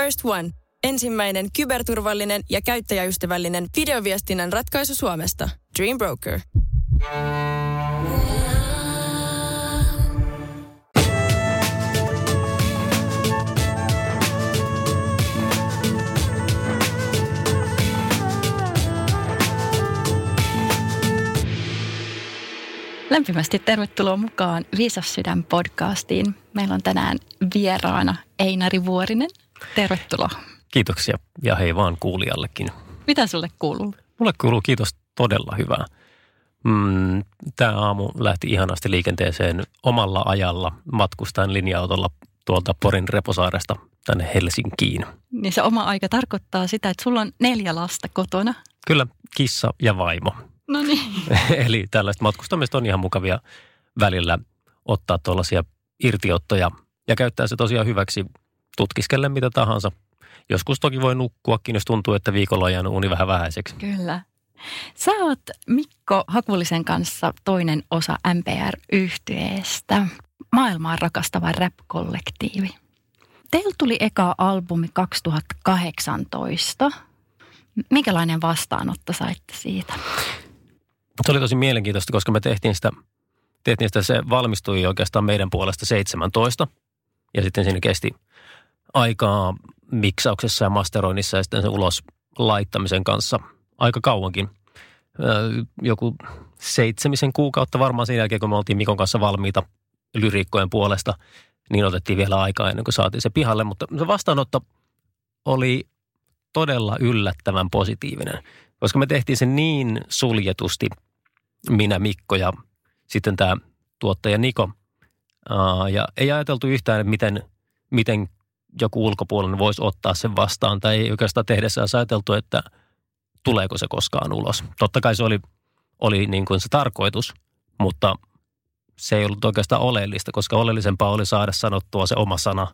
First One. Ensimmäinen kyberturvallinen ja käyttäjäystävällinen videoviestinnän ratkaisu Suomesta. Dream Broker. Lämpimästi tervetuloa mukaan Viisas sydän podcastiin. Meillä on tänään vieraana Einari Vuorinen. Tervetuloa. Kiitoksia ja hei vaan kuulijallekin. Mitä sulle kuuluu? Mulle kuuluu kiitos todella hyvää. Mm, Tämä aamu lähti ihanasti liikenteeseen omalla ajalla matkustajan linja-autolla tuolta Porin Reposaaresta tänne Helsinkiin. Niin se oma aika tarkoittaa sitä, että sulla on neljä lasta kotona. Kyllä, kissa ja vaimo. No niin. Eli tällaiset matkustamista on ihan mukavia välillä ottaa tuollaisia irtiottoja ja käyttää se tosiaan hyväksi tutkiskellen mitä tahansa. Joskus toki voi nukkuakin, jos tuntuu, että viikolla on jäänyt uni vähän vähäiseksi. Kyllä. Sä oot Mikko Hakulisen kanssa toinen osa MPR-yhtyeestä. Maailmaa rakastava rap-kollektiivi. Teillä tuli eka albumi 2018. Minkälainen vastaanotto saitte siitä? Se oli tosi mielenkiintoista, koska me tehtiin sitä, tehtiin sitä, se valmistui oikeastaan meidän puolesta 17. Ja sitten siinä kesti aikaa miksauksessa ja masteroinnissa ja sitten se ulos laittamisen kanssa aika kauankin. Joku seitsemisen kuukautta varmaan sen jälkeen, kun me oltiin Mikon kanssa valmiita lyriikkojen puolesta, niin otettiin vielä aikaa ennen kuin saatiin se pihalle. Mutta se vastaanotto oli todella yllättävän positiivinen, koska me tehtiin se niin suljetusti, minä, Mikko ja sitten tämä tuottaja Niko. Ja ei ajateltu yhtään, miten, miten joku ulkopuolinen voisi ottaa sen vastaan tai ei oikeastaan tehdessä ajateltu, että tuleeko se koskaan ulos. Totta kai se oli, oli niin kuin se tarkoitus, mutta se ei ollut oikeastaan oleellista, koska oleellisempaa oli saada sanottua se oma sana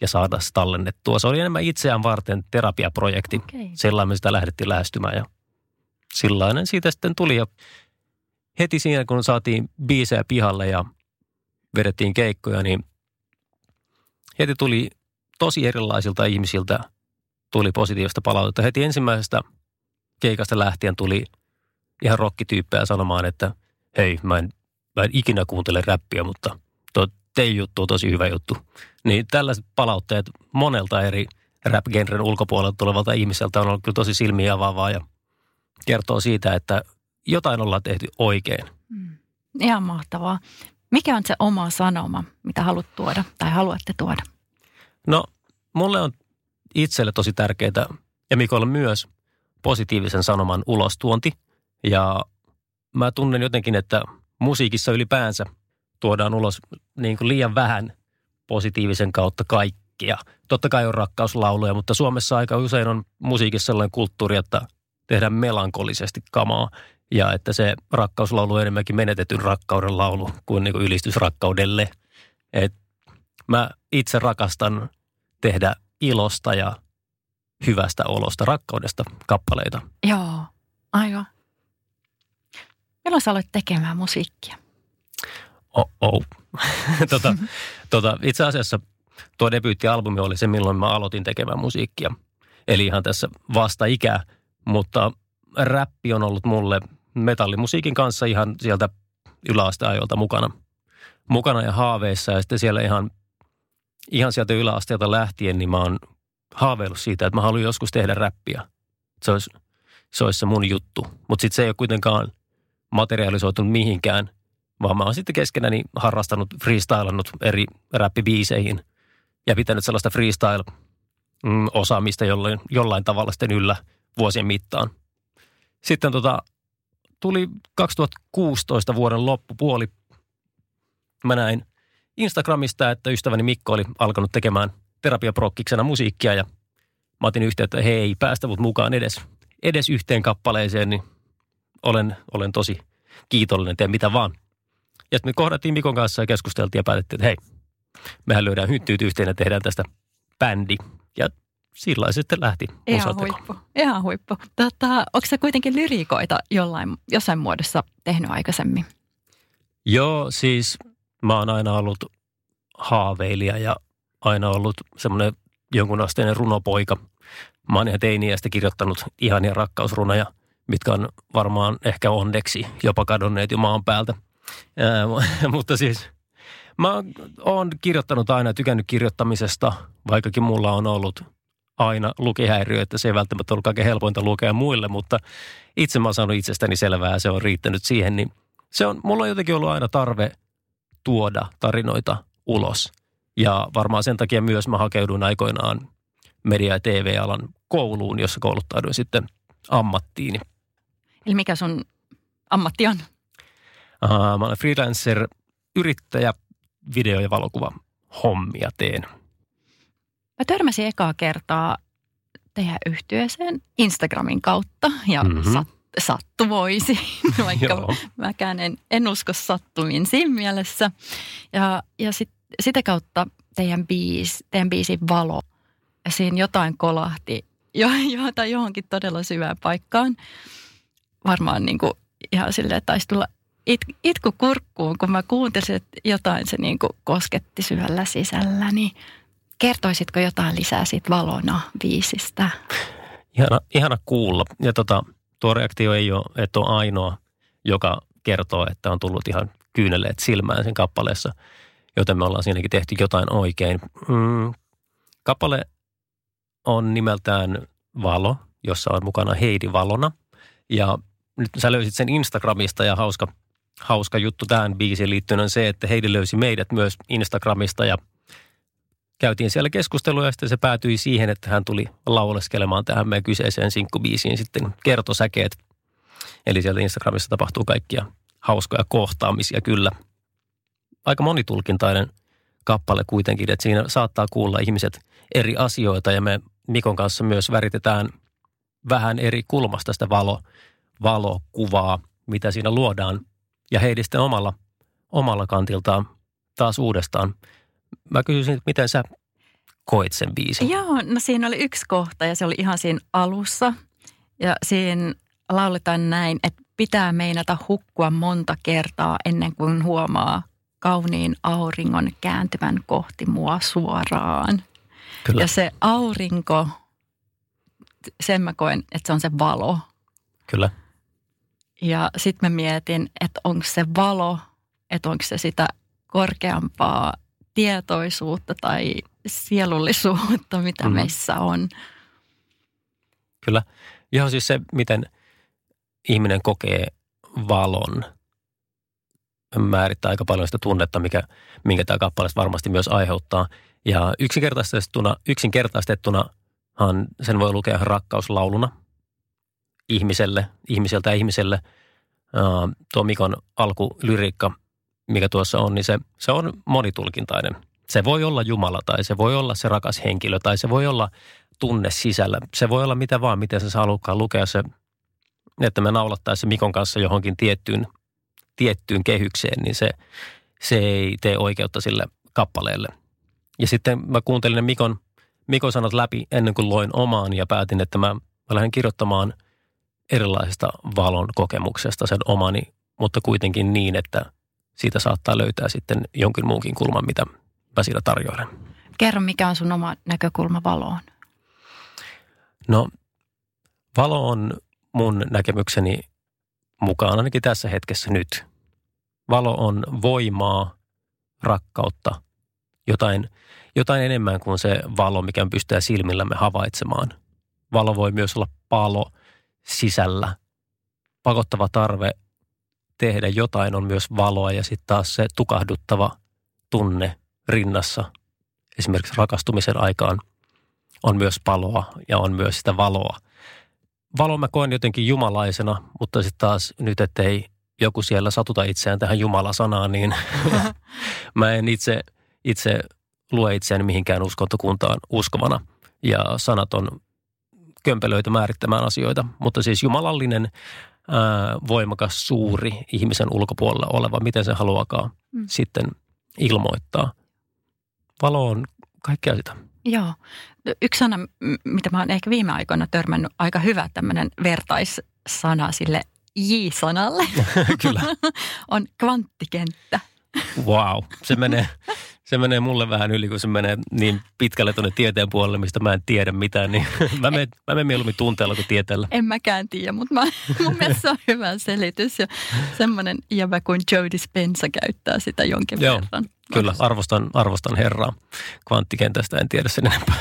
ja saada se tallennettua. Se oli enemmän itseään varten terapiaprojekti. Okay. Sellainen me sitä lähdettiin lähestymään ja sillainen siitä sitten tuli. Ja heti siinä, kun saatiin biisejä pihalle ja vedettiin keikkoja, niin heti tuli tosi erilaisilta ihmisiltä tuli positiivista palautetta. Heti ensimmäisestä keikasta lähtien tuli ihan rokkityyppejä sanomaan, että hei, mä en, mä en ikinä kuuntele räppiä, mutta tuo teidän juttu on tosi hyvä juttu. Niin tällaiset palautteet monelta eri rap-genren ulkopuolelta tulevalta ihmiseltä on ollut kyllä tosi silmiä avaavaa ja kertoo siitä, että jotain ollaan tehty oikein. Mm. Ihan mahtavaa. Mikä on se oma sanoma, mitä haluat tuoda tai haluatte tuoda? No, mulle on itselle tosi tärkeää ja Mikolle myös positiivisen sanoman ulostuonti. Ja mä tunnen jotenkin, että musiikissa ylipäänsä tuodaan ulos niin kuin liian vähän positiivisen kautta kaikkia. Totta kai on rakkauslauluja, mutta Suomessa aika usein on musiikissa sellainen kulttuuri, että tehdään melankolisesti kamaa. Ja että se rakkauslaulu on enemmänkin menetetyn rakkauden laulu kuin, niin kuin ylistys rakkaudelle. Et mä itse rakastan tehdä ilosta ja hyvästä olosta, rakkaudesta kappaleita. Joo, aivan. Milloin sä aloit tekemään musiikkia? Oh, oh. tota, tota, itse asiassa tuo debyyttialbumi oli se, milloin mä aloitin tekemään musiikkia. Eli ihan tässä vasta ikää, mutta räppi on ollut mulle metallimusiikin kanssa ihan sieltä yläasteajolta mukana. Mukana ja haaveissa ja sitten siellä ihan, ihan sieltä yläasteelta lähtien, niin mä oon haaveillut siitä, että mä haluan joskus tehdä räppiä. Se olisi se, olisi se mun juttu. Mutta sitten se ei ole kuitenkaan materialisoitunut mihinkään, vaan mä oon sitten keskenäni harrastanut, freestylannut eri räppibiiseihin ja pitänyt sellaista freestyle-osaamista jollain, jollain tavalla sitten yllä vuosien mittaan. Sitten tota, tuli 2016 vuoden loppupuoli. Mä näin Instagramista, että ystäväni Mikko oli alkanut tekemään terapiaprokkiksena musiikkia ja mä otin yhteyttä, että hei, päästä mut mukaan edes, edes yhteen kappaleeseen, niin olen, olen tosi kiitollinen, teen mitä vaan. Ja sitten me kohdattiin Mikon kanssa ja keskusteltiin ja päätettiin, että hei, mehän lyödään hyttyyt yhteen ja tehdään tästä bändi. Ja sillä sitten lähti Ihan huippu. Ihan huippu. Tota, onko sä kuitenkin lyriikoita jollain, jossain muodossa tehnyt aikaisemmin? Joo, siis mä oon aina ollut haaveilija ja aina ollut semmoinen jonkunasteinen runopoika. Mä oon ihan teiniästä kirjoittanut ihania rakkausrunoja, mitkä on varmaan ehkä onneksi jopa kadonneet jo maan päältä. Ää, mutta siis mä oon kirjoittanut aina, tykännyt kirjoittamisesta, vaikkakin mulla on ollut aina lukihäiriö, että se ei välttämättä ollut kaikkein helpointa lukea muille, mutta itse mä oon saanut itsestäni selvää ja se on riittänyt siihen, niin se on, mulla on jotenkin ollut aina tarve tuoda tarinoita ulos. Ja varmaan sen takia myös mä hakeuduin aikoinaan media- ja TV-alan kouluun, jossa kouluttauduin sitten ammattiini. Eli mikä sun ammatti on? Uh, mä olen freelancer, yrittäjä, video- ja valokuva hommia teen. Mä törmäsin ekaa kertaa teidän yhtyeeseen Instagramin kautta ja mm-hmm. Sat, sattuvoisi, vaikka mäkään en, en usko sattumiin siinä mielessä. Ja, ja sit, sitä kautta teidän, biis, teidän biisin valo, ja siinä jotain kolahti jo, jo, tai johonkin todella syvään paikkaan. Varmaan niin kuin ihan silleen, että taisi tulla it, itku kurkkuun, kun mä kuuntelin, että jotain se niin kuin kosketti syvällä sisällä, niin kertoisitko jotain lisää siitä valona viisistä? Ihana, ihana kuulla. Ja tota, tuo reaktio ei ole, että on ainoa, joka kertoo, että on tullut ihan kyyneleet silmään sen kappaleessa, joten me ollaan siinäkin tehty jotain oikein. Mm, kappale on nimeltään Valo, jossa on mukana Heidi Valona. Ja nyt sä löysit sen Instagramista ja hauska, hauska juttu tähän biisiin liittyen on se, että Heidi löysi meidät myös Instagramista ja käytiin siellä keskustelua ja sitten se päätyi siihen, että hän tuli lauleskelemaan tähän meidän kyseiseen sinkkubiisiin sitten kertosäkeet. Eli sieltä Instagramissa tapahtuu kaikkia hauskoja kohtaamisia kyllä. Aika monitulkintainen kappale kuitenkin, että siinä saattaa kuulla ihmiset eri asioita ja me Mikon kanssa myös väritetään vähän eri kulmasta sitä valo, valokuvaa, mitä siinä luodaan. Ja Heidi sitten omalla, omalla kantiltaan taas uudestaan. Mä kysyisin, että miten sä koit sen biisin? Joo, no siinä oli yksi kohta ja se oli ihan siinä alussa. Ja siinä lauletaan näin, että pitää meinata hukkua monta kertaa ennen kuin huomaa kauniin auringon kääntyvän kohti mua suoraan. Kyllä. Ja se aurinko, sen mä koen, että se on se valo. Kyllä. Ja sitten mä mietin, että onko se valo, että onko se sitä korkeampaa tietoisuutta tai sielullisuutta, mitä mm. meissä on. Kyllä. Ihan siis se, miten ihminen kokee valon, määrittää aika paljon sitä tunnetta, mikä, minkä tämä kappale varmasti myös aiheuttaa. Ja yksinkertaistettuna, yksinkertaistettunahan sen voi lukea rakkauslauluna ihmiselle, ihmiseltä ihmiselle. Tuo Mikon alkulyriikka, mikä tuossa on, niin se, se on monitulkintainen. Se voi olla Jumala tai se voi olla se rakas henkilö tai se voi olla tunne sisällä. Se voi olla mitä vaan, miten se halukaan lukea se, että me naulattaisiin Mikon kanssa johonkin tiettyyn, tiettyyn kehykseen, niin se, se ei tee oikeutta sille kappaleelle – ja sitten mä kuuntelin ne Mikon, Mikon sanat läpi ennen kuin loin omaan ja päätin, että mä, mä lähden kirjoittamaan erilaisesta valon kokemuksesta sen omani, mutta kuitenkin niin, että siitä saattaa löytää sitten jonkin muunkin kulman, mitä mä siinä tarjoilen. Kerro, mikä on sun oma näkökulma valoon? No, valo on mun näkemykseni mukaan ainakin tässä hetkessä nyt. Valo on voimaa, rakkautta, jotain, jotain enemmän kuin se valo, mikä pystyy silmillämme havaitsemaan. Valo voi myös olla palo sisällä. Pakottava tarve tehdä jotain on myös valoa ja sitten taas se tukahduttava tunne rinnassa esimerkiksi rakastumisen aikaan on myös paloa ja on myös sitä valoa. Valo mä koen jotenkin jumalaisena, mutta sitten taas nyt, ettei joku siellä satuta itseään tähän Jumala-sanaan, niin mä en itse – itse lue itseäni mihinkään uskontokuntaan uskovana. Ja sanat on kömpelöitä määrittämään asioita, mutta siis jumalallinen, ää, voimakas, suuri ihmisen ulkopuolella oleva, miten se haluakaan mm. sitten ilmoittaa. Valo on kaikkea sitä. Joo. Yksi sana, mitä mä oon ehkä viime aikoina törmännyt, aika hyvä tämmöinen vertaissana sille J-sanalle. Kyllä. on kvanttikenttä. Wow, se menee, se menee mulle vähän yli, kun se menee niin pitkälle tuonne tieteen puolelle, mistä mä en tiedä mitään. Niin mä menen, mä menen mieluummin tunteella kuin tieteellä. En mäkään tiedä, mutta mä, mun mielestä se on hyvä selitys. Ja semmoinen jävä kuin Joe Dispenza käyttää sitä jonkin Joo, verran. Kyllä, arvostan, arvostan herraa. Kvanttikentästä en tiedä sen enempää.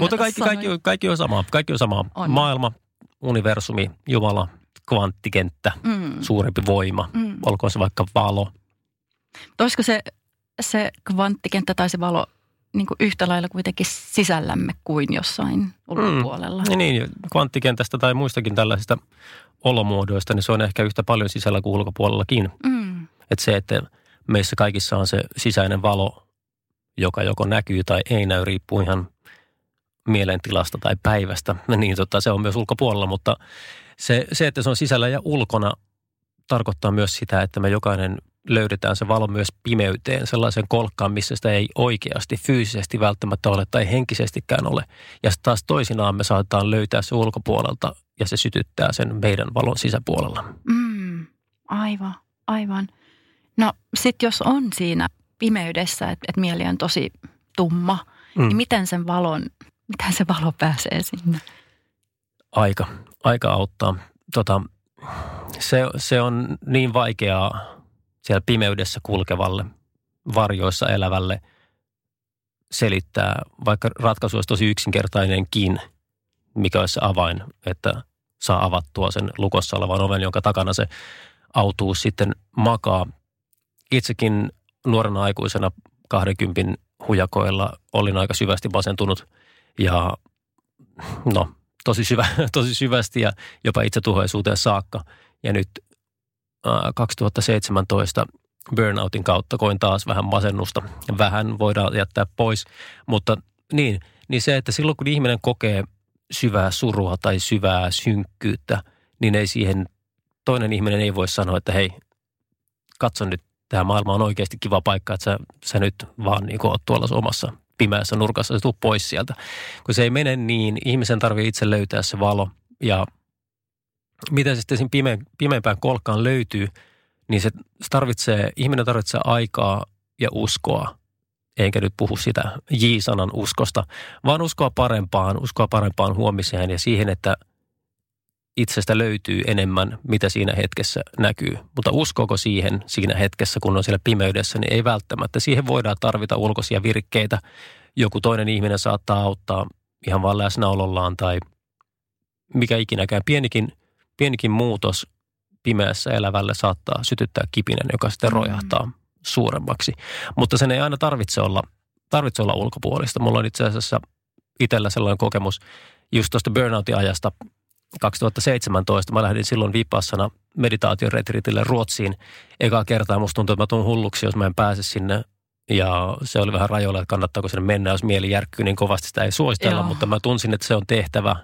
Mutta kaikki, kaikki, kaikki on samaa. Kaikki on samaa. On. Maailma, universumi, Jumala, kvanttikenttä, mm. suurempi voima. Mm. Olkoon se vaikka valo. Olisiko se, se kvanttikenttä tai se valo niin kuin yhtä lailla kuitenkin sisällämme kuin jossain ulkopuolella? Mm. Niin, kvanttikentästä tai muistakin tällaisista olomuodoista, niin se on ehkä yhtä paljon sisällä kuin ulkopuolellakin. Mm. Että se, että meissä kaikissa on se sisäinen valo, joka joko näkyy tai ei näy, riippuu ihan mielentilasta tai päivästä. Niin tota, se on myös ulkopuolella, mutta se, se, että se on sisällä ja ulkona, tarkoittaa myös sitä, että me jokainen löydetään se valo myös pimeyteen, sellaisen kolkkaan, missä sitä ei oikeasti fyysisesti välttämättä ole tai henkisestikään ole. Ja taas toisinaan me saatetaan löytää se ulkopuolelta ja se sytyttää sen meidän valon sisäpuolella. Mm, aivan, aivan. No sitten jos on siinä pimeydessä, että et mieli on tosi tumma, mm. niin miten sen valon, miten se valo pääsee sinne? Aika, aika auttaa. Tota, se, se on niin vaikeaa siellä pimeydessä kulkevalle, varjoissa elävälle selittää, vaikka ratkaisu olisi tosi yksinkertainenkin, mikä olisi se avain, että saa avattua sen lukossa olevan oven, jonka takana se autuus sitten makaa. Itsekin nuorena aikuisena 20 hujakoilla olin aika syvästi masentunut ja no, tosi, syvä, tosi syvästi ja jopa itsetuhoisuuteen saakka. Ja nyt 2017 burnoutin kautta koin taas vähän masennusta. Vähän voidaan jättää pois, mutta niin, niin se, että silloin kun ihminen kokee syvää surua tai syvää synkkyyttä, niin ei siihen, toinen ihminen ei voi sanoa, että hei, katso nyt, tämä maailma on oikeasti kiva paikka, että sä, sä nyt vaan niin oot tuolla omassa pimeässä nurkassa, se tuu pois sieltä. Kun se ei mene niin, ihmisen tarvii itse löytää se valo ja miten se sitten siinä pime, pimeämpään kolkkaan löytyy, niin se tarvitsee, ihminen tarvitsee aikaa ja uskoa. Enkä nyt puhu sitä J-sanan uskosta, vaan uskoa parempaan, uskoa parempaan huomiseen ja siihen, että itsestä löytyy enemmän, mitä siinä hetkessä näkyy. Mutta uskoako siihen siinä hetkessä, kun on siellä pimeydessä, niin ei välttämättä. Siihen voidaan tarvita ulkoisia virkkeitä. Joku toinen ihminen saattaa auttaa ihan vain läsnäolollaan tai mikä ikinäkään. Pienikin pienikin muutos pimeässä elävälle saattaa sytyttää kipinän, joka sitten mm. rojahtaa mm. suuremmaksi. Mutta sen ei aina tarvitse olla, tarvitse olla ulkopuolista. Mulla on itse asiassa itsellä sellainen kokemus just tuosta burnoutin ajasta 2017. Mä lähdin silloin vipassana meditaatioretritille Ruotsiin. Ekaa kertaa musta tuntuu, että mä tuun hulluksi, jos mä en pääse sinne ja se oli vähän rajoilla, että kannattaako sinne mennä, jos mieli järkkyy niin kovasti sitä ei suositella, Joo. mutta mä tunsin, että se on tehtävä,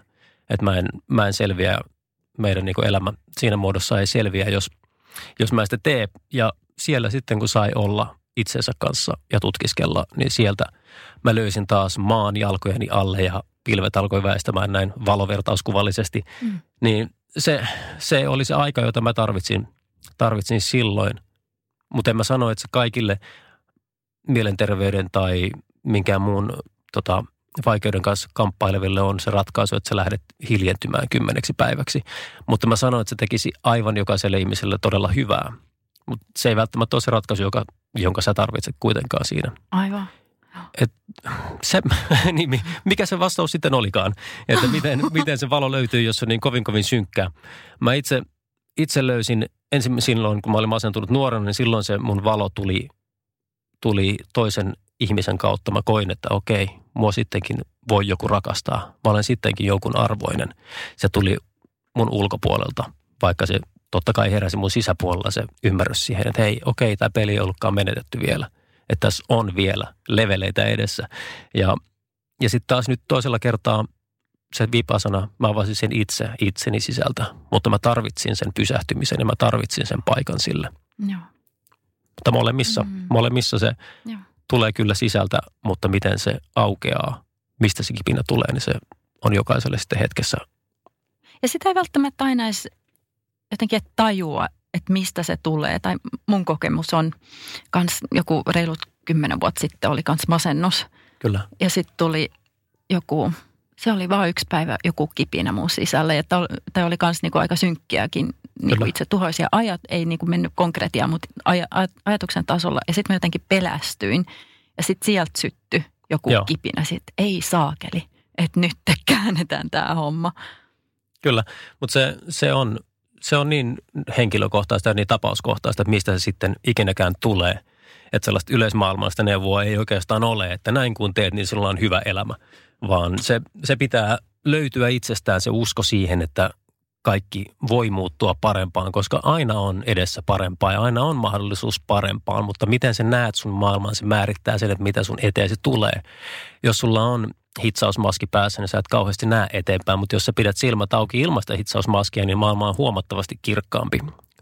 että mä en, mä en selviä meidän niin elämä siinä muodossa ei selviä, jos, jos mä sitä tee. Ja siellä sitten, kun sai olla itsensä kanssa ja tutkiskella, niin sieltä mä löysin taas maan jalkojeni alle ja pilvet alkoi väistämään näin valovertauskuvallisesti. Mm. Niin se, se oli se aika, jota mä tarvitsin, tarvitsin silloin. Mutta en mä sano, että se kaikille mielenterveyden tai minkään muun tota, vaikeuden kanssa kamppaileville on se ratkaisu, että sä lähdet hiljentymään kymmeneksi päiväksi. Mutta mä sanoin, että se tekisi aivan jokaiselle ihmiselle todella hyvää. Mutta se ei välttämättä ole se ratkaisu, joka, jonka sä tarvitset kuitenkaan siinä. Aivan. Et se, niin mikä se vastaus sitten olikaan, että miten, miten se valo löytyy, jos on niin kovin kovin synkkää. Mä itse, itse löysin ensin silloin, kun mä olin masentunut nuorena, niin silloin se mun valo tuli, tuli toisen ihmisen kautta. Mä koin, että okei, mua sittenkin voi joku rakastaa. Mä olen sittenkin jonkun arvoinen. Se tuli mun ulkopuolelta, vaikka se totta kai heräsi mun sisäpuolella se ymmärrys siihen, että hei, okei, tämä peli ei ollutkaan menetetty vielä. Että tässä on vielä leveleitä edessä. Ja, ja sitten taas nyt toisella kertaa se vipasana, mä avasin sen itse, itseni sisältä. Mutta mä tarvitsin sen pysähtymisen ja mä tarvitsin sen paikan sille. Joo. Mutta molemmissa, mm. molemmissa se Joo tulee kyllä sisältä, mutta miten se aukeaa, mistä se kipinä tulee, niin se on jokaiselle sitten hetkessä. Ja sitä ei välttämättä aina edes jotenkin tajua, että mistä se tulee. Tai mun kokemus on kans joku reilut kymmenen vuotta sitten oli kans masennus. Kyllä. Ja sitten tuli joku, se oli vain yksi päivä joku kipinä mun sisällä. Ja tämä oli kans niinku aika synkkiäkin niinku itse tuhoisia ajat, ei niinku mennyt konkretiaan, mutta aj- ajatuksen tasolla. Ja sitten mä jotenkin pelästyin. Ja sitten sieltä syttyi joku Joo. kipinä, että ei saakeli, että nyt te käännetään tämä homma. Kyllä, mutta se, se, on, se on niin henkilökohtaista ja niin tapauskohtaista, että mistä se sitten ikinäkään tulee. Että sellaista yleismaailmallista neuvoa ei oikeastaan ole, että näin kun teet, niin sinulla on hyvä elämä. Vaan se, se pitää löytyä itsestään se usko siihen, että kaikki voi muuttua parempaan, koska aina on edessä parempaa ja aina on mahdollisuus parempaan, mutta miten sä näet sun maailman, se määrittää sen, että mitä sun eteesi tulee. Jos sulla on hitsausmaski päässä, niin sä et kauheasti näe eteenpäin, mutta jos sä pidät silmät auki ilmasta hitsausmaskia, niin maailma on huomattavasti kirkkaampi,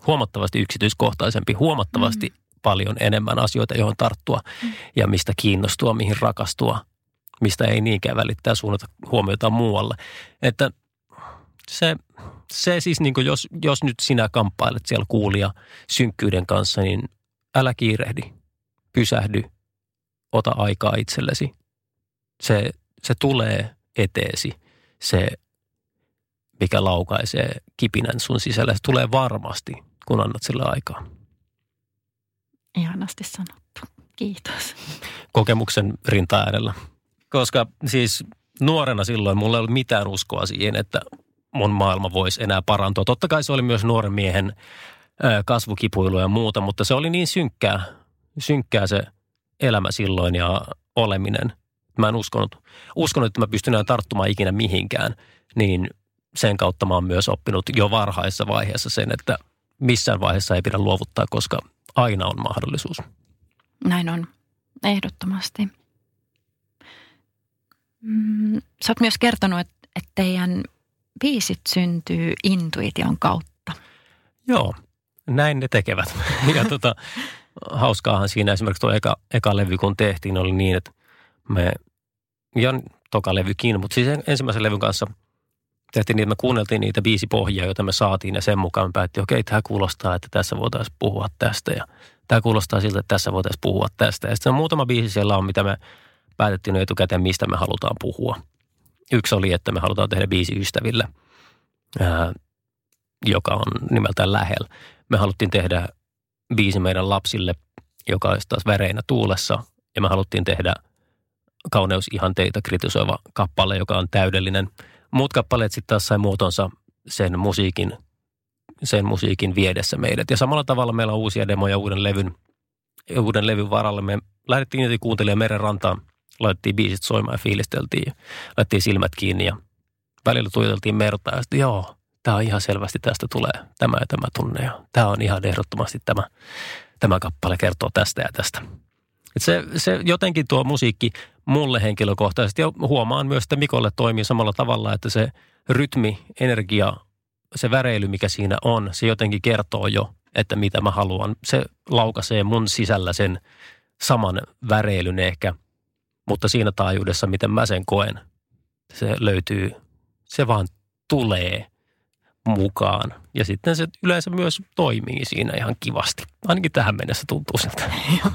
huomattavasti yksityiskohtaisempi, huomattavasti mm. paljon enemmän asioita, johon tarttua mm. ja mistä kiinnostua, mihin rakastua, mistä ei niinkään välittää suunnata huomiota muualle. Että se, se siis niin kuin jos, jos nyt sinä kamppailet siellä kuulia synkkyyden kanssa, niin älä kiirehdi, pysähdy, ota aikaa itsellesi. Se, se tulee eteesi, se mikä laukaisee kipinän sun sisällä. Se tulee varmasti, kun annat sille aikaa. Ihanasti sanottu. Kiitos. Kokemuksen rinta äärellä. Koska siis nuorena silloin mulla ei ollut mitään uskoa siihen, että mun maailma voisi enää parantua. Totta kai se oli myös nuoren miehen kasvukipuilu ja muuta, mutta se oli niin synkkää, synkkää se elämä silloin ja oleminen. Mä en uskonut, uskonut että mä pystyn enää tarttumaan ikinä mihinkään, niin sen kautta mä oon myös oppinut jo varhaisessa vaiheessa sen, että missään vaiheessa ei pidä luovuttaa, koska aina on mahdollisuus. Näin on, ehdottomasti. Mm, sä oot myös kertonut, että, teidän biisit syntyy intuition kautta. Joo, näin ne tekevät. Ja tota, hauskaahan siinä esimerkiksi tuo eka, eka levy, kun tehtiin, oli niin, että me, ja toka levykin, mutta siis ensimmäisen levyn kanssa tehtiin niin, että me kuunneltiin niitä biisipohjia, joita me saatiin, ja sen mukaan me päättiin, okei, okay, tämä kuulostaa, että tässä voitaisiin puhua tästä, ja tämä kuulostaa siltä, että tässä voitaisiin puhua tästä. Ja sitten on muutama biisi siellä on, mitä me päätettiin etukäteen, mistä me halutaan puhua. Yksi oli, että me halutaan tehdä biisi ystäville, ää, joka on nimeltään Lähellä. Me haluttiin tehdä biisi meidän lapsille, joka olisi taas väreinä tuulessa. Ja me haluttiin tehdä kauneusihanteita kritisoiva kappale, joka on täydellinen. Muut kappaleet sitten taas sai muotonsa sen musiikin, sen musiikin viedessä meidät. Ja samalla tavalla meillä on uusia demoja uuden levyn, uuden levyn varalle. Me lähdettiin niitä kuuntelemaan meren rantaan laitettiin biisit soimaan ja fiilisteltiin. Laitettiin silmät kiinni ja välillä tuijoteltiin merta ja sitten joo, tämä on ihan selvästi tästä tulee tämä ja tämä tunne ja tämä on ihan ehdottomasti tämä, tämä kappale kertoo tästä ja tästä. Et se, se jotenkin tuo musiikki mulle henkilökohtaisesti ja huomaan myös, että Mikolle toimii samalla tavalla, että se rytmi, energia, se väreily, mikä siinä on, se jotenkin kertoo jo, että mitä mä haluan. Se laukaisee mun sisällä sen saman väreilyn ehkä mutta siinä taajuudessa, miten mä sen koen, se löytyy, se vaan tulee mukaan. Ja sitten se yleensä myös toimii siinä ihan kivasti. Ainakin tähän mennessä tuntuu siltä.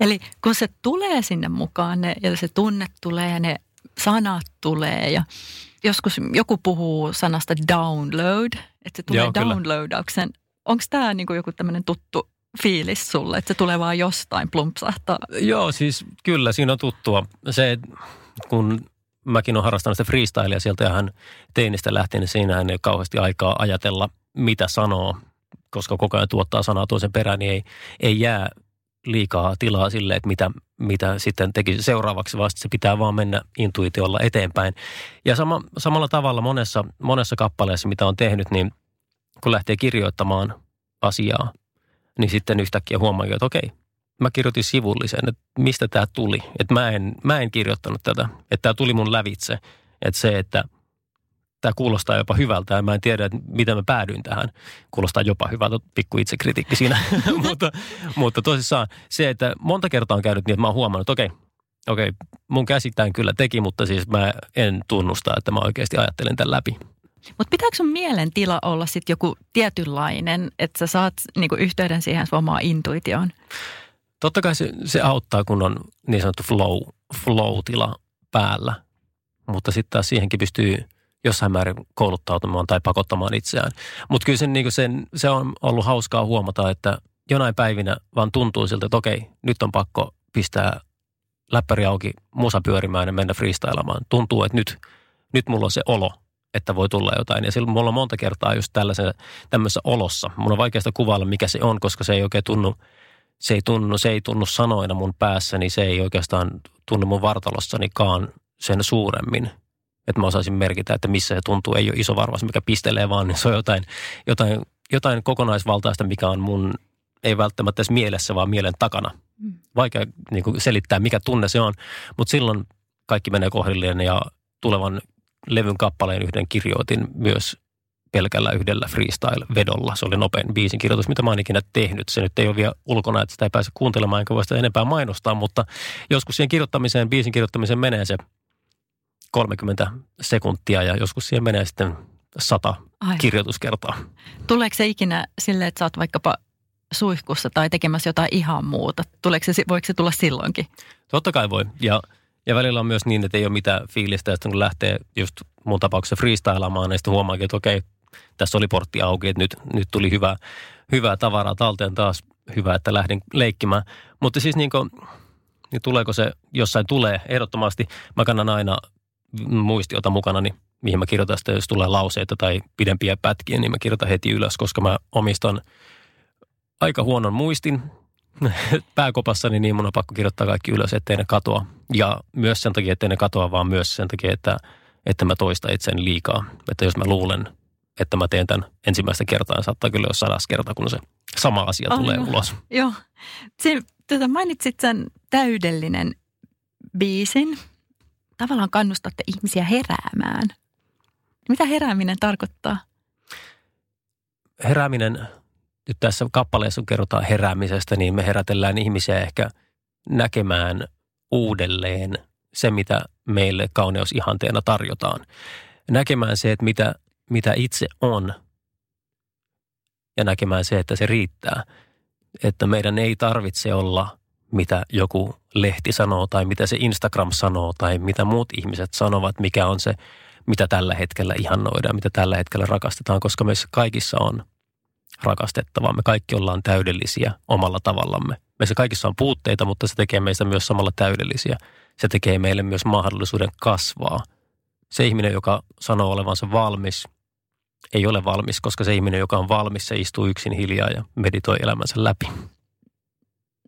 Eli kun se tulee sinne mukaan ne, ja se tunne tulee ja ne sanat tulee ja joskus joku puhuu sanasta download, että se tulee Joo, downloadauksen. Onko tämä niinku joku tämmöinen tuttu fiilis sulle, että se tulee vaan jostain plumpsahtaa? Joo, siis kyllä siinä on tuttua. Se, kun mäkin olen harrastanut sitä freestylia sieltä ihan teinistä lähtien, niin siinä ei ole kauheasti aikaa ajatella, mitä sanoo, koska koko ajan tuottaa sanaa toisen perään, niin ei, ei jää liikaa tilaa sille, että mitä, mitä sitten tekisi seuraavaksi, vaan se pitää vaan mennä intuitiolla eteenpäin. Ja sama, samalla tavalla monessa, monessa kappaleessa, mitä on tehnyt, niin kun lähtee kirjoittamaan asiaa, niin sitten yhtäkkiä huomaan, että okei, mä kirjoitin sivullisen, että mistä tämä tuli. Että mä en, mä en kirjoittanut tätä, että tämä tuli mun lävitse. Että se, että tämä kuulostaa jopa hyvältä ja mä en tiedä, että miten mä päädyin tähän. Kuulostaa jopa hyvältä, pikku itsekritiikki siinä. mutta, mutta tosissaan se, että monta kertaa on käynyt niin, että mä oon huomannut, että okei, okei, mun käsittään kyllä teki, mutta siis mä en tunnusta, että mä oikeasti ajattelen tämän läpi. Mutta pitääkö sun mielentila olla sitten joku tietynlainen, että sä saat niinku yhteyden siihen omaan intuitioon? Totta kai se, se auttaa, kun on niin sanottu flow, flow-tila päällä. Mutta sitten taas siihenkin pystyy jossain määrin kouluttautumaan tai pakottamaan itseään. Mutta kyllä sen, niin sen, se on ollut hauskaa huomata, että jonain päivinä vaan tuntuu siltä, että okei, nyt on pakko pistää läppäri auki, musa pyörimään ja mennä freestylamaan. Tuntuu, että nyt, nyt mulla on se olo, että voi tulla jotain. Ja silloin mulla on monta kertaa just tällaisen, tämmöisessä olossa. Mun on vaikeasta kuvailla, mikä se on, koska se ei oikein tunnu, se ei tunnu, se ei tunnu sanoina mun päässä, niin se ei oikeastaan tunnu mun vartalossanikaan sen suuremmin. Että mä osaisin merkitä, että missä se tuntuu. Ei ole iso varvas, mikä pistelee, vaan niin se on jotain, jotain, jotain kokonaisvaltaista, mikä on mun, ei välttämättä edes mielessä, vaan mielen takana. Mm. Vaikea niin kuin selittää, mikä tunne se on, mutta silloin kaikki menee kohdilleen ja tulevan levyn kappaleen yhden kirjoitin myös pelkällä yhdellä freestyle-vedolla. Se oli nopein biisin kirjoitus, mitä mä oon ikinä tehnyt. Se nyt ei ole vielä ulkona, että sitä ei pääse kuuntelemaan, enkä voi sitä enempää mainostaa, mutta joskus siihen kirjoittamiseen, biisin kirjoittamiseen menee se 30 sekuntia ja joskus siihen menee sitten sata Ai. kirjoituskertaa. Tuleeko se ikinä silleen, että sä oot vaikkapa suihkussa tai tekemässä jotain ihan muuta? Tuleeko se, voiko se tulla silloinkin? Totta kai voi. Ja, ja välillä on myös niin, että ei ole mitään fiilistä, että kun lähtee just mun tapauksessa freestylaamaan, niin sitten huomaakin, että okei, tässä oli portti auki, että nyt, nyt tuli hyvä, hyvää tavaraa talteen taas. Hyvä, että lähdin leikkimään. Mutta siis niin kuin, niin tuleeko se, jossain tulee, ehdottomasti mä kannan aina muistiota mukana, niin mihin mä kirjoitan sitä, jos tulee lauseita tai pidempiä pätkiä, niin mä kirjoitan heti ylös, koska mä omistan aika huonon muistin pääkopassani, niin mun on pakko kirjoittaa kaikki ylös, ettei ne katoa. Ja myös sen takia, ettei ne katoa, vaan myös sen takia, että, että mä toista itseäni liikaa. Että jos mä luulen, että mä teen tämän ensimmäistä kertaa, niin saattaa kyllä olla sadas kerta, kun se sama asia Aivan. tulee ulos. Joo. Se, tuota, mainitsit sen täydellinen biisin. Tavallaan kannustatte ihmisiä heräämään. Mitä herääminen tarkoittaa? Herääminen nyt tässä kappaleessa, kun kerrotaan heräämisestä, niin me herätellään ihmisiä ehkä näkemään uudelleen se, mitä meille kauneusihanteena tarjotaan. Näkemään se, että mitä, mitä itse on ja näkemään se, että se riittää. Että meidän ei tarvitse olla, mitä joku lehti sanoo tai mitä se Instagram sanoo tai mitä muut ihmiset sanovat, mikä on se, mitä tällä hetkellä ihannoidaan, mitä tällä hetkellä rakastetaan, koska meissä kaikissa on rakastettavaa. Me kaikki ollaan täydellisiä omalla tavallamme. Meissä kaikissa on puutteita, mutta se tekee meistä myös samalla täydellisiä. Se tekee meille myös mahdollisuuden kasvaa. Se ihminen, joka sanoo olevansa valmis, ei ole valmis, koska se ihminen, joka on valmis, se istuu yksin hiljaa ja meditoi elämänsä läpi.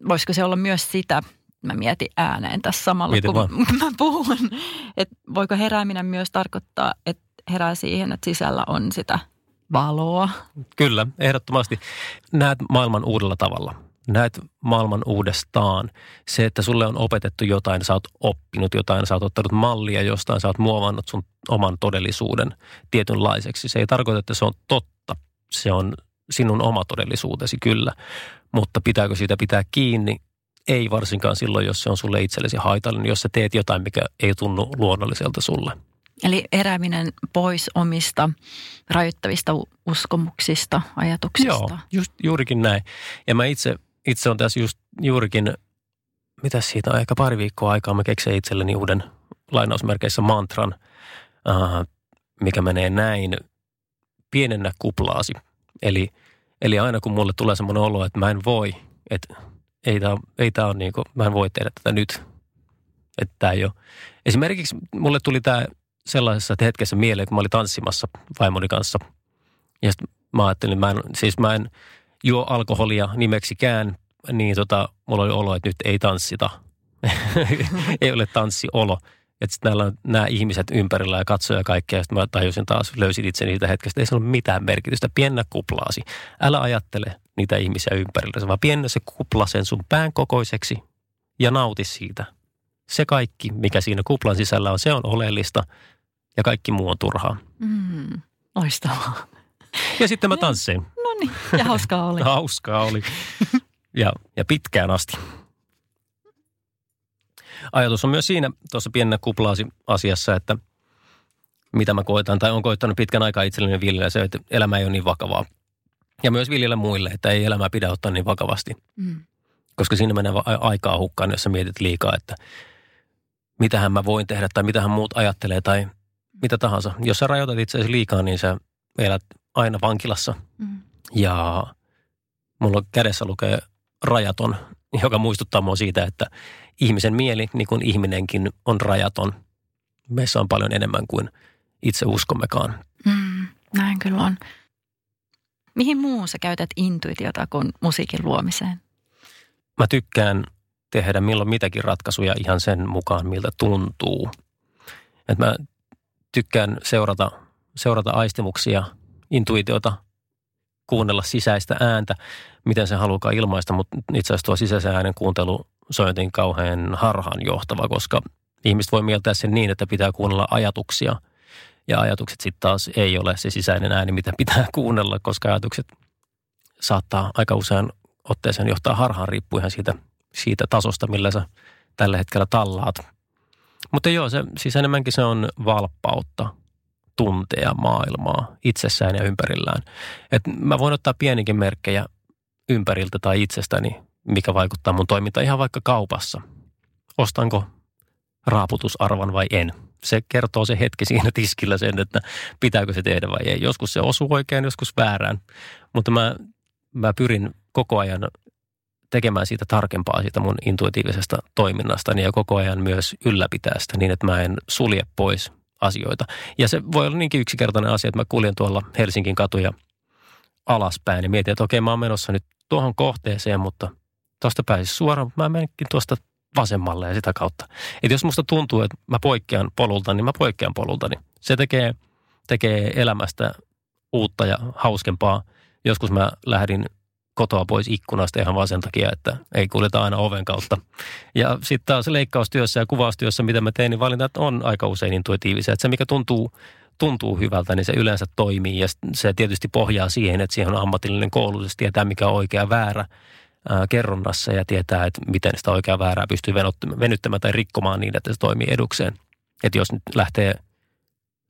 Voisiko se olla myös sitä, mä mietin ääneen tässä samalla, Mietin kun vaan. mä puhun, että voiko herääminen myös tarkoittaa, että herää siihen, että sisällä on sitä – valoa. Kyllä, ehdottomasti. Näet maailman uudella tavalla. Näet maailman uudestaan. Se, että sulle on opetettu jotain, sä oot oppinut jotain, sä oot ottanut mallia jostain, sä oot muovannut sun oman todellisuuden tietynlaiseksi. Se ei tarkoita, että se on totta. Se on sinun oma todellisuutesi kyllä. Mutta pitääkö siitä pitää kiinni? Ei varsinkaan silloin, jos se on sulle itsellesi haitallinen, jos sä teet jotain, mikä ei tunnu luonnolliselta sulle. Eli erääminen pois omista rajoittavista uskomuksista, ajatuksista. Joo, just, juurikin näin. Ja mä itse, itse on tässä just juurikin, mitä siitä on, ehkä pari viikkoa aikaa mä keksin itselleni uuden lainausmerkeissä mantran, äh, mikä menee näin, pienennä kuplaasi. Eli, eli aina kun mulle tulee semmoinen olo, että mä en voi, että ei tämä ei tää ole niin kuin, mä en voi tehdä tätä nyt. Että tämä ei ole. Esimerkiksi mulle tuli tämä sellaisessa hetkessä mieleen, kun mä olin tanssimassa vaimoni kanssa. Ja sitten mä ajattelin, mä en, siis mä en juo alkoholia nimeksikään, niin tota, mulla oli olo, että nyt ei tanssita. ei ole tanssiolo. Että sitten näillä on nämä ihmiset ympärillä ja katsoja kaikkea. Sitten mä tajusin taas, löysin itse niitä hetkestä. Ei se ole mitään merkitystä. Piennä kuplaasi. Älä ajattele niitä ihmisiä ympärillä, vaan piennä se kupla sen sun pään kokoiseksi ja nauti siitä. Se kaikki, mikä siinä kuplan sisällä on, se on oleellista ja kaikki muu on turhaa. Mm, loistavaa. Ja sitten mä tanssin. No niin, ja hauskaa oli. hauskaa oli. Ja, ja pitkään asti. Ajatus on myös siinä tuossa pienenä kuplaasi asiassa, että, mitä mä koitan, tai on koittanut pitkän aikaa itselleni viljellä se, että elämä ei ole niin vakavaa. Ja myös viljellä muille, että ei elämää pidä ottaa niin vakavasti. Mm. Koska siinä menee aikaa hukkaan, jos sä mietit liikaa, että mitähän mä voin tehdä tai mitähän muut ajattelee tai mitä tahansa. Jos sä rajoitat itseäsi liikaa, niin sä elät aina vankilassa. Mm. Ja mulla kädessä lukee rajaton, joka muistuttaa mua siitä, että ihmisen mieli, niin kuin ihminenkin, on rajaton. Meissä on paljon enemmän kuin itse uskommekaan. Mm, näin kyllä on. Mihin muun sä käytät intuitiota kuin musiikin luomiseen? Mä tykkään tehdä milloin mitäkin ratkaisuja ihan sen mukaan, miltä tuntuu. Et mä tykkään seurata, seurata aistimuksia, intuitiota, kuunnella sisäistä ääntä, miten se haluaa ilmaista, mutta itse asiassa tuo sisäisen äänen kuuntelu se on jotenkin kauhean harhaanjohtava, koska ihmiset voi mieltää sen niin, että pitää kuunnella ajatuksia. Ja ajatukset sitten taas ei ole se sisäinen ääni, mitä pitää kuunnella, koska ajatukset saattaa aika usein otteeseen johtaa harhaan riippuen siitä, siitä tasosta, millä sä tällä hetkellä tallaat. Mutta joo, se, siis enemmänkin se on valppautta, tuntea maailmaa itsessään ja ympärillään. Et mä voin ottaa pienikin merkkejä ympäriltä tai itsestäni, mikä vaikuttaa mun toimintaan ihan vaikka kaupassa. Ostanko raaputusarvan vai en? Se kertoo se hetki siinä tiskillä sen, että pitääkö se tehdä vai ei. Joskus se osuu oikein, joskus väärään. Mutta mä, mä pyrin koko ajan tekemään siitä tarkempaa siitä mun intuitiivisesta toiminnasta ja koko ajan myös ylläpitää sitä niin, että mä en sulje pois asioita. Ja se voi olla niinkin yksinkertainen asia, että mä kuljen tuolla Helsingin katuja alaspäin ja mietin, että okei mä oon menossa nyt tuohon kohteeseen, mutta tuosta pääsisi suoraan, mä menenkin tuosta vasemmalle ja sitä kautta. Että jos musta tuntuu, että mä poikkean polulta, niin mä poikkean polulta. Niin se tekee, tekee elämästä uutta ja hauskempaa. Joskus mä lähdin kotoa pois ikkunasta ihan vaan sen takia, että ei kuljeta aina oven kautta. Ja sitten taas leikkaustyössä ja kuvaustyössä, mitä mä teen, niin valintat on aika usein intuitiivisia. Että se, mikä tuntuu, tuntuu hyvältä, niin se yleensä toimii. Ja se tietysti pohjaa siihen, että siihen on ammatillinen koulutus, tietää mikä on oikea väärä ää, kerronnassa ja tietää, että miten sitä oikeaa väärää pystyy venyttämään tai rikkomaan niin, että se toimii edukseen. Että jos nyt lähtee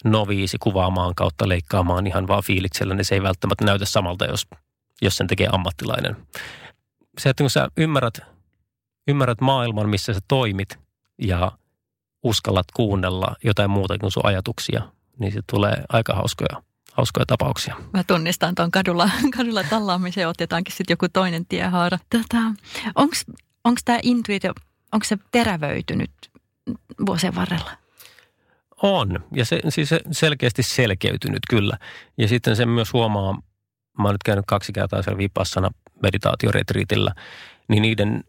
noviisi kuvaamaan kautta leikkaamaan ihan vaan fiiliksellä, niin se ei välttämättä näytä samalta, jos jos sen tekee ammattilainen. Se, että kun sä ymmärrät, ymmärrät maailman, missä sä toimit ja uskallat kuunnella jotain muuta kuin sun ajatuksia, niin se tulee aika hauskoja, hauskoja tapauksia. Mä tunnistan tuon kadulla, kadulla tallaamisen ja otetaankin sitten joku toinen tiehaara. Tota, Onko tämä intuitio, onko se terävöitynyt vuosien varrella? On, ja se siis selkeästi selkeytynyt kyllä. Ja sitten sen myös huomaa mä oon nyt käynyt kaksi kertaa siellä Vipassana meditaatioretriitillä, niin niiden,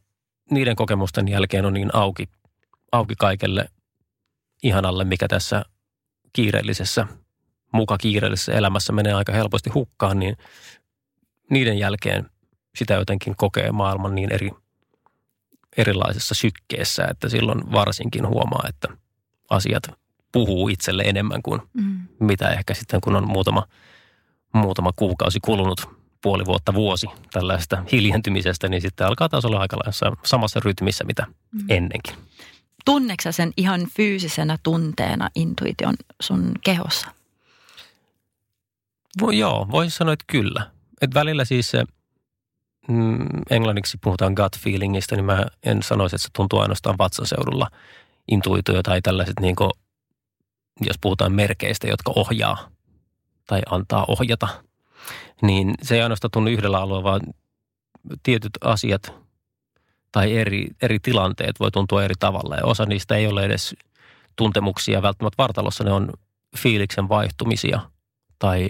niiden kokemusten jälkeen on niin auki, auki kaikelle ihanalle, mikä tässä kiireellisessä, muka kiireellisessä elämässä menee aika helposti hukkaan, niin niiden jälkeen sitä jotenkin kokee maailman niin eri, erilaisessa sykkeessä, että silloin varsinkin huomaa, että asiat puhuu itselle enemmän kuin mm. mitä ehkä sitten, kun on muutama – muutama kuukausi kulunut, puoli vuotta, vuosi tällaista hiljentymisestä, niin sitten alkaa taas olla aika samassa rytmissä, mitä mm. ennenkin. Tunneksä sen ihan fyysisenä tunteena intuition sun kehossa? Voi, joo, voisin sanoa, että kyllä. Et välillä siis se, mm, englanniksi puhutaan gut feelingistä, niin mä en sanoisi, että se tuntuu ainoastaan vatsaseudulla intuitio tai tällaiset, niin kuin, jos puhutaan merkeistä, jotka ohjaa tai antaa ohjata, niin se ei ainoastaan tunnu yhdellä alueella, vaan tietyt asiat tai eri, eri tilanteet voi tuntua eri tavalla. Ja osa niistä ei ole edes tuntemuksia välttämättä vartalossa, ne on fiiliksen vaihtumisia tai,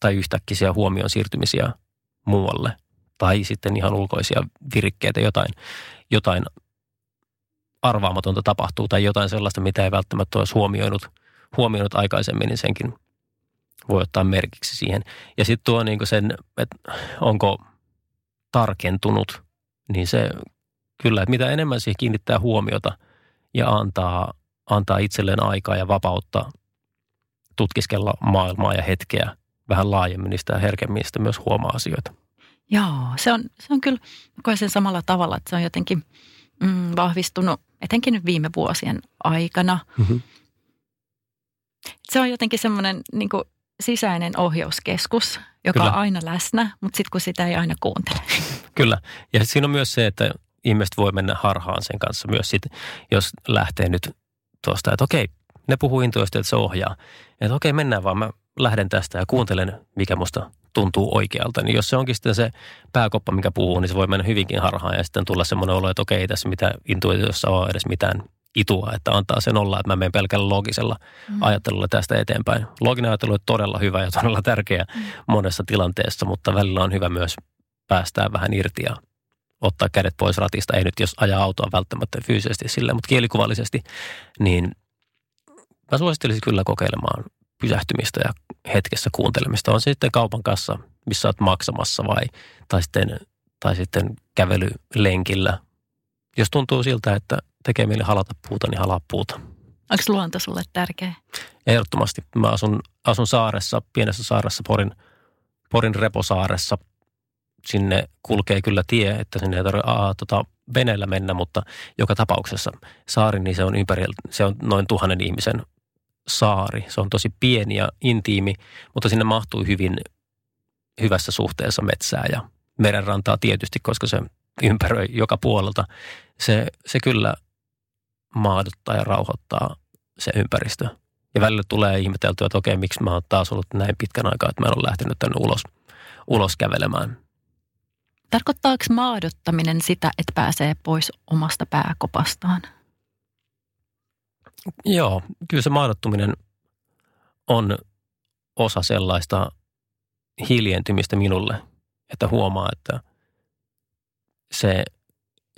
tai yhtäkkisiä huomion siirtymisiä muualle. Tai sitten ihan ulkoisia virikkeitä, jotain, jotain arvaamatonta tapahtuu tai jotain sellaista, mitä ei välttämättä olisi huomioinut, huomioinut aikaisemmin, niin senkin voi ottaa merkiksi siihen. Ja sitten tuo niin sen, että onko tarkentunut, niin se kyllä, että mitä enemmän siihen kiinnittää huomiota ja antaa, antaa itselleen aikaa ja vapautta tutkiskella maailmaa ja hetkeä vähän laajemmin, niin sitä herkemmin sitä myös huomaa asioita. Joo, se on, se on kyllä, koen sen samalla tavalla, että se on jotenkin mm, vahvistunut, etenkin nyt viime vuosien aikana. Mm-hmm Se on jotenkin semmoinen niin sisäinen ohjauskeskus, joka Kyllä. on aina läsnä, mutta sitten kun sitä ei aina kuuntele. Kyllä. Ja siinä on myös se, että ihmiset voi mennä harhaan sen kanssa myös sit, jos lähtee nyt tuosta, että okei, ne puhuu intuista, että se ohjaa. Että okei, mennään vaan, mä lähden tästä ja kuuntelen, mikä musta tuntuu oikealta. Niin jos se onkin sitten se pääkoppa, mikä puhuu, niin se voi mennä hyvinkin harhaan ja sitten tulla semmoinen olo, että okei, ei tässä mitä intuitiossa ole edes mitään itua, että antaa sen olla, että mä menen pelkällä logisella mm. ajattelulla tästä eteenpäin. Loginen ajattelu on todella hyvä ja todella tärkeä mm. monessa tilanteessa, mutta välillä on hyvä myös päästää vähän irti ja ottaa kädet pois ratista. Ei nyt jos ajaa autoa välttämättä fyysisesti sille, mutta kielikuvallisesti, niin mä suosittelisin kyllä kokeilemaan pysähtymistä ja hetkessä kuuntelemista. On se sitten kaupan kanssa, missä olet maksamassa vai, tai sitten, tai sitten kävelylenkillä. Jos tuntuu siltä, että tekee mieli halata puuta, niin halaa puuta. Onko luonto sulle tärkeä? Ehdottomasti. Mä asun, asun saaressa, pienessä saaressa, Porin, Porin reposaaressa. Sinne kulkee kyllä tie, että sinne ei tarvitse tota, veneellä mennä, mutta joka tapauksessa saari, niin se on ympäri, se on noin tuhannen ihmisen saari. Se on tosi pieni ja intiimi, mutta sinne mahtuu hyvin hyvässä suhteessa metsää ja merenrantaa tietysti, koska se ympäröi joka puolelta. Se, se kyllä maaduttaa ja rauhoittaa se ympäristö. Ja välillä tulee ihmeteltyä, että okei, miksi mä oon taas ollut näin pitkän aikaa, että mä en ole lähtenyt tänne ulos, ulos kävelemään. Tarkoittaako maadottaminen sitä, että pääsee pois omasta pääkopastaan? Joo, kyllä se maadottuminen on osa sellaista hiljentymistä minulle, että huomaa, että se,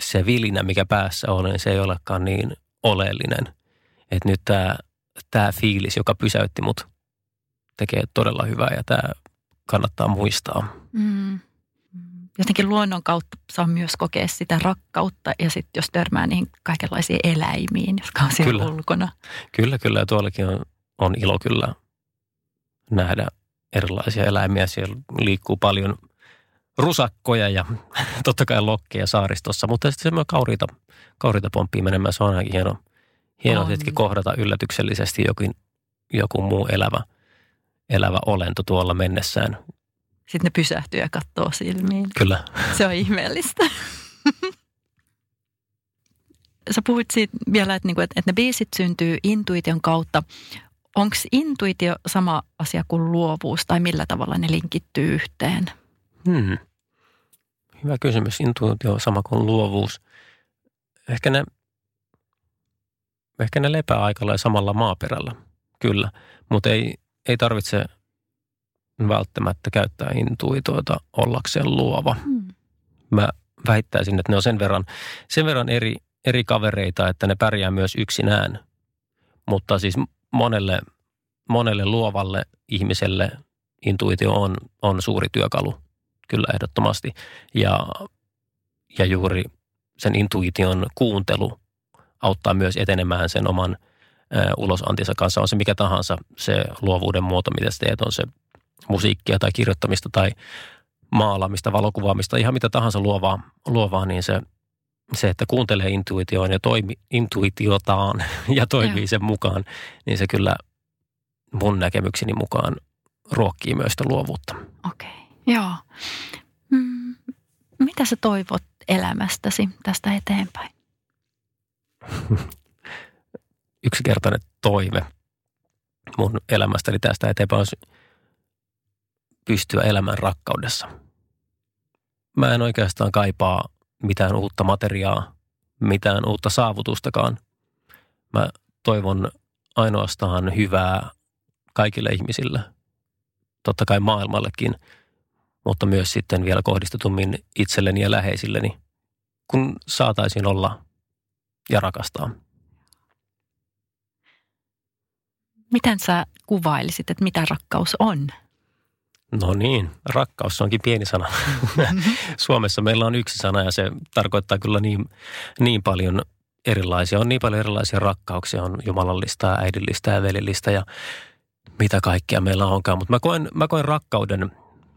se vilinä, mikä päässä on, niin se ei olekaan niin oleellinen. Että nyt tämä, tämä fiilis, joka pysäytti mut, tekee todella hyvää ja tämä kannattaa muistaa. Mm. Jotenkin luonnon kautta saa myös kokea sitä rakkautta ja sitten jos törmää niihin kaikenlaisiin eläimiin, jotka on siellä kyllä. ulkona. Kyllä, kyllä. Ja tuollakin on, on ilo kyllä nähdä erilaisia eläimiä. Siellä liikkuu paljon rusakkoja ja totta kai lokkeja saaristossa, mutta sitten se kauriita, kauriita pomppii menemään. Se on ainakin hieno, hieno on. hetki kohdata yllätyksellisesti jokin, joku muu elävä, elävä olento tuolla mennessään. Sitten ne pysähtyy ja katsoo silmiin. Kyllä. Se on ihmeellistä. Sä puhuit siitä vielä, että, niinku, että ne biisit syntyy intuition kautta. Onko intuitio sama asia kuin luovuus tai millä tavalla ne linkittyy yhteen? Hmm. Hyvä kysymys. Intuitio on sama kuin luovuus. Ehkä ne, ehkä ne lepää aika samalla maaperällä, kyllä. Mutta ei, ei tarvitse välttämättä käyttää intuitoita ollakseen luova. Hmm. Mä väittäisin, että ne on sen verran, sen verran eri, eri kavereita, että ne pärjää myös yksinään. Mutta siis monelle, monelle luovalle ihmiselle intuitio on, on suuri työkalu – kyllä ehdottomasti. Ja, ja juuri sen intuition kuuntelu auttaa myös etenemään sen oman ä, ulosantinsa kanssa. On se mikä tahansa se luovuuden muoto, mitä sä teet, on se musiikkia tai kirjoittamista tai maalaamista, valokuvaamista, ihan mitä tahansa luovaa, luovaa niin se, se, että kuuntelee intuitioon ja toimi, intuitiotaan ja toimii sen mukaan, niin se kyllä mun näkemykseni mukaan ruokkii myös sitä luovuutta. Okei. Okay. Joo. Mm, mitä sä toivot elämästäsi tästä eteenpäin? Yksinkertainen toive mun elämästäni tästä eteenpäin olisi pystyä elämään rakkaudessa. Mä en oikeastaan kaipaa mitään uutta materiaa, mitään uutta saavutustakaan. Mä toivon ainoastaan hyvää kaikille ihmisille, totta kai maailmallekin – mutta myös sitten vielä kohdistetummin itselleni ja läheisilleni, kun saataisiin olla ja rakastaa. Miten sä kuvailisit, että mitä rakkaus on? No niin, rakkaus onkin pieni sana. Suomessa meillä on yksi sana ja se tarkoittaa kyllä niin, niin paljon erilaisia. On niin paljon erilaisia rakkauksia. On jumalallista ja äidillistä ja velillistä ja mitä kaikkea meillä onkaan. Mutta mä koen, mä koen rakkauden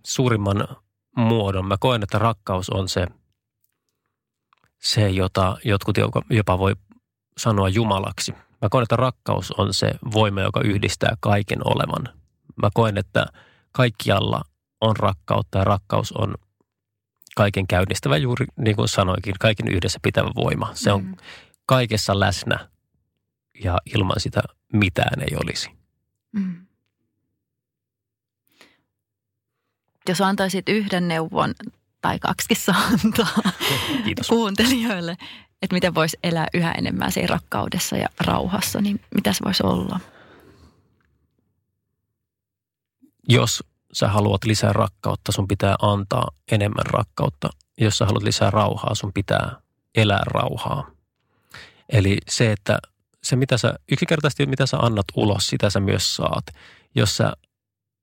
suurimman muodon. Mä koen, että rakkaus on se, se jota jotkut jopa voi sanoa Jumalaksi. Mä koen, että rakkaus on se voima, joka yhdistää kaiken olevan. Mä koen, että kaikkialla on rakkautta ja rakkaus on kaiken käynnistävä juuri niin kuin sanoikin, kaiken yhdessä pitävä voima. Se on mm. kaikessa läsnä ja ilman sitä mitään ei olisi. Mm. Jos antaisit yhden neuvon tai kaksikin saa antaa Kiitos. kuuntelijoille, että miten voisi elää yhä enemmän siinä rakkaudessa ja rauhassa, niin mitä se voisi olla? Jos sä haluat lisää rakkautta, sun pitää antaa enemmän rakkautta. Jos sä haluat lisää rauhaa, sun pitää elää rauhaa. Eli se, että se mitä sä, yksinkertaisesti mitä sä annat ulos, sitä sä myös saat. Jos sä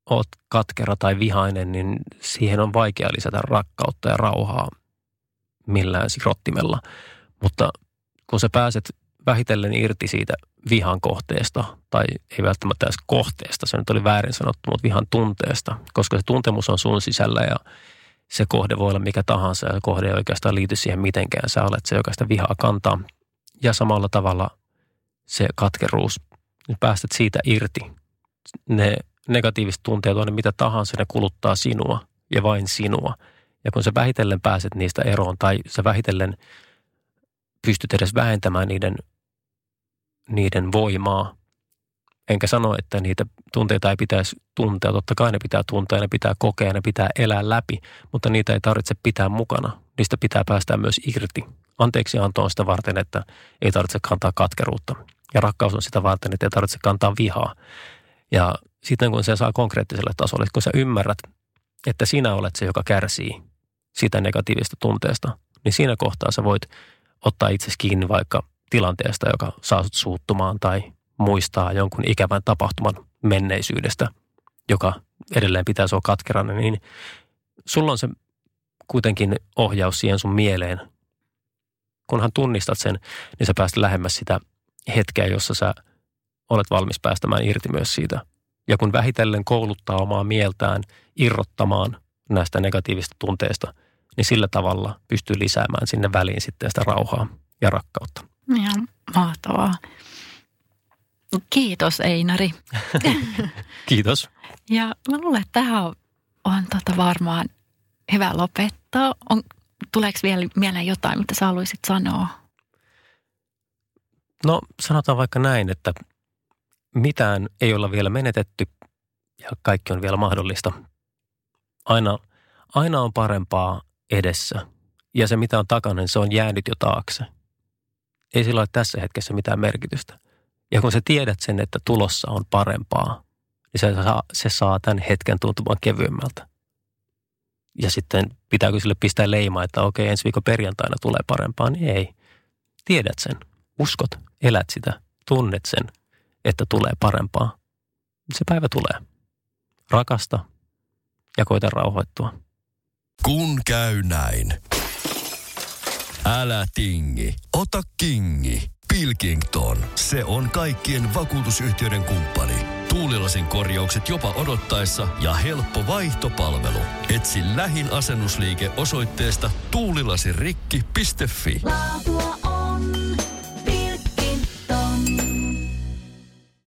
oot katkera tai vihainen, niin siihen on vaikea lisätä rakkautta ja rauhaa millään sirottimella. Mutta kun sä pääset vähitellen irti siitä vihan kohteesta, tai ei välttämättä edes kohteesta, se nyt oli väärin sanottu, mutta vihan tunteesta, koska se tuntemus on sun sisällä ja se kohde voi olla mikä tahansa ja se kohde ei oikeastaan liity siihen mitenkään. Sä olet se, joka sitä vihaa kantaa. Ja samalla tavalla se katkeruus, niin päästät siitä irti. Ne negatiiviset tunteet on ne mitä tahansa, ne kuluttaa sinua ja vain sinua. Ja kun sä vähitellen pääset niistä eroon tai sä vähitellen pystyt edes vähentämään niiden, niiden voimaa, enkä sano, että niitä tunteita ei pitäisi tuntea. Totta kai ne pitää tuntea, ne pitää kokea, ne pitää elää läpi, mutta niitä ei tarvitse pitää mukana. Niistä pitää päästä myös irti. Anteeksi anto on sitä varten, että ei tarvitse kantaa katkeruutta. Ja rakkaus on sitä varten, että ei tarvitse kantaa vihaa. Ja sitten kun se saa konkreettiselle tasolle, kun sä ymmärrät, että sinä olet se, joka kärsii sitä negatiivista tunteesta, niin siinä kohtaa sä voit ottaa itsesi kiinni vaikka tilanteesta, joka saa sut suuttumaan tai muistaa jonkun ikävän tapahtuman menneisyydestä, joka edelleen pitää sua katkerana, niin sulla on se kuitenkin ohjaus siihen sun mieleen. Kunhan tunnistat sen, niin sä pääset lähemmäs sitä hetkeä, jossa sä olet valmis päästämään irti myös siitä. Ja kun vähitellen kouluttaa omaa mieltään irrottamaan näistä negatiivista tunteista, niin sillä tavalla pystyy lisäämään sinne väliin sitten sitä rauhaa ja rakkautta. Ihan mahtavaa. Kiitos Einari. Kiitos. Ja mä luulen, että tähän on, on tota varmaan hyvä lopettaa. On, tuleeko vielä mieleen jotain, mitä sä haluaisit sanoa? No sanotaan vaikka näin, että mitään ei olla vielä menetetty ja kaikki on vielä mahdollista. Aina, aina on parempaa edessä ja se mitä on takana, niin se on jäänyt jo taakse. Ei sillä ole tässä hetkessä mitään merkitystä. Ja kun sä tiedät sen, että tulossa on parempaa, niin se saa, se saa tämän hetken tuntumaan kevyemmältä. Ja sitten pitääkö sille pistää leima, että okei, ensi viikon perjantaina tulee parempaa, niin ei. Tiedät sen, uskot, elät sitä, tunnet sen, että tulee parempaa. Se päivä tulee. Rakasta ja koita rauhoittua. Kun käy näin. Älä tingi, ota kingi. Pilkington, se on kaikkien vakuutusyhtiöiden kumppani. Tuulilasin korjaukset jopa odottaessa ja helppo vaihtopalvelu. Etsi lähin asennusliike osoitteesta tuulilasirikki.fi. Laatu